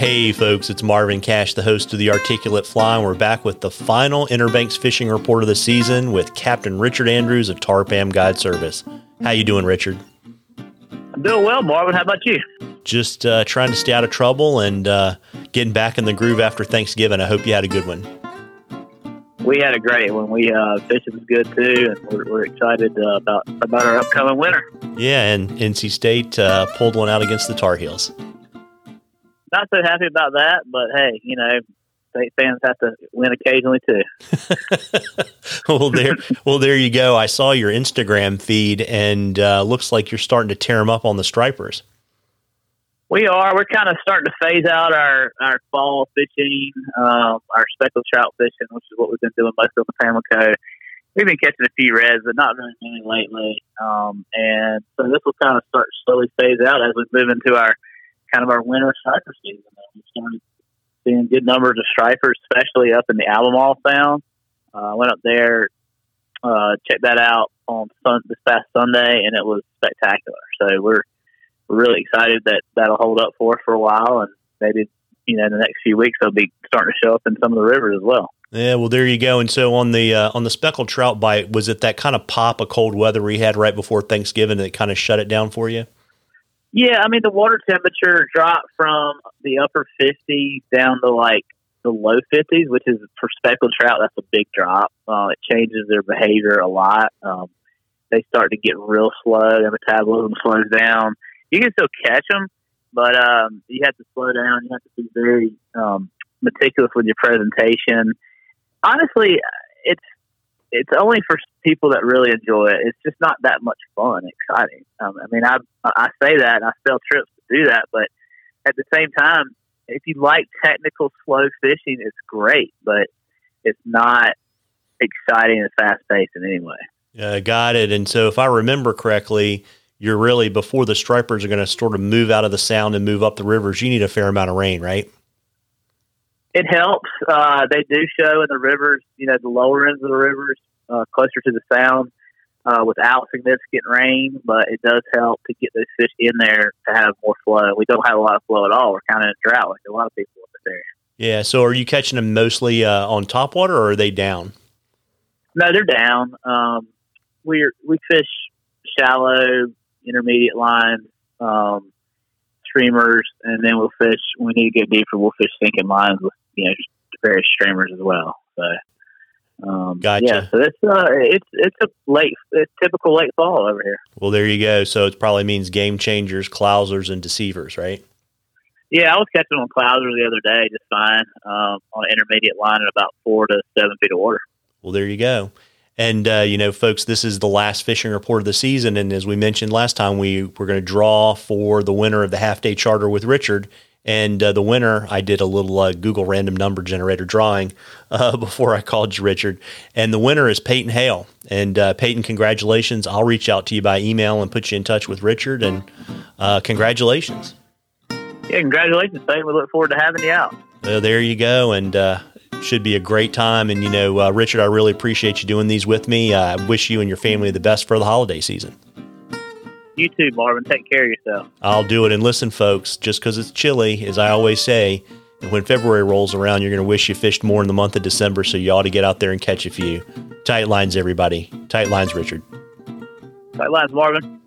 Hey, folks, it's Marvin Cash, the host of The Articulate Fly, and we're back with the final Inner Banks fishing report of the season with Captain Richard Andrews of Tar-Pam Guide Service. How you doing, Richard? I'm doing well, Marvin. How about you? Just uh, trying to stay out of trouble and uh, getting back in the groove after Thanksgiving. I hope you had a good one. We had a great one. We uh, fishing was good too, and we're, we're excited uh, about about our upcoming winter. Yeah, and NC State uh, pulled one out against the Tar Heels not so happy about that, but hey, you know, state fans have to win occasionally too. well, there, well, there you go. I saw your Instagram feed, and uh, looks like you're starting to tear them up on the stripers. We are. We're kind of starting to phase out our our fall fishing, um, our speckled trout fishing, which is what we've been doing most of the Pamlico. We've been catching a few reds, but not very many lately. Um, and so this will kind of start slowly phase out as we move into our kind of our winter striper season. We started seeing good numbers of stripers, especially up in the Albemarle Sound. Uh, I went up there, uh, checked that out on sun, this past Sunday, and it was spectacular. So we're we're really excited that that'll hold up for us for a while, and maybe you know in the next few weeks they'll be starting to show up in some of the rivers as well. Yeah, well, there you go. And so on the uh, on the speckled trout bite, was it that kind of pop of cold weather we had right before Thanksgiving that kind of shut it down for you? Yeah, I mean the water temperature dropped from the upper 50s down to like the low 50s, which is for speckled trout. That's a big drop. Uh, it changes their behavior a lot. Um, they start to get real slow. Their metabolism slows down. You can still catch them, but um, you have to slow down. You have to be very um, meticulous with your presentation. Honestly, it's it's only for people that really enjoy it. It's just not that much fun, exciting. Um, I mean, I I say that and I sell trips to do that, but at the same time, if you like technical slow fishing, it's great, but it's not exciting and fast paced in any way. Yeah, got it. And so, if I remember correctly, you're really before the stripers are going to sort of move out of the sound and move up the rivers. You need a fair amount of rain, right? It helps. Uh, they do show in the rivers, you know, the lower ends of the rivers, uh, closer to the sound, uh, without significant rain. But it does help to get those fish in there to have more flow. We don't have a lot of flow at all. We're kind of in a drought, like a lot of people in this area. Yeah. So, are you catching them mostly uh, on top water, or are they down? No, they're down. Um, we we fish shallow, intermediate lines. Um, streamers, and then we'll fish. When we need to get deeper. We'll fish sinking lines with you know various streamers as well. So, um, gotcha. Yeah, so it's uh, it's it's a late, it's typical late fall over here. Well, there you go. So it probably means game changers, clousers, and deceivers, right? Yeah, I was catching on clousers the other day just fine um, on intermediate line at about four to seven feet of water. Well, there you go. And, uh, you know, folks, this is the last fishing report of the season. And as we mentioned last time, we were going to draw for the winner of the half day charter with Richard. And uh, the winner, I did a little uh, Google random number generator drawing uh, before I called you, Richard. And the winner is Peyton Hale. And uh, Peyton, congratulations. I'll reach out to you by email and put you in touch with Richard. And uh, congratulations. Yeah, congratulations, Peyton. We look forward to having you out. there you go. And should be a great time. And, you know, uh, Richard, I really appreciate you doing these with me. I wish you and your family the best for the holiday season. You too, Marvin. Take care of yourself. I'll do it. And listen, folks, just because it's chilly, as I always say, when February rolls around, you're going to wish you fished more in the month of December. So you ought to get out there and catch a few. Tight lines, everybody. Tight lines, Richard. Tight lines, Marvin.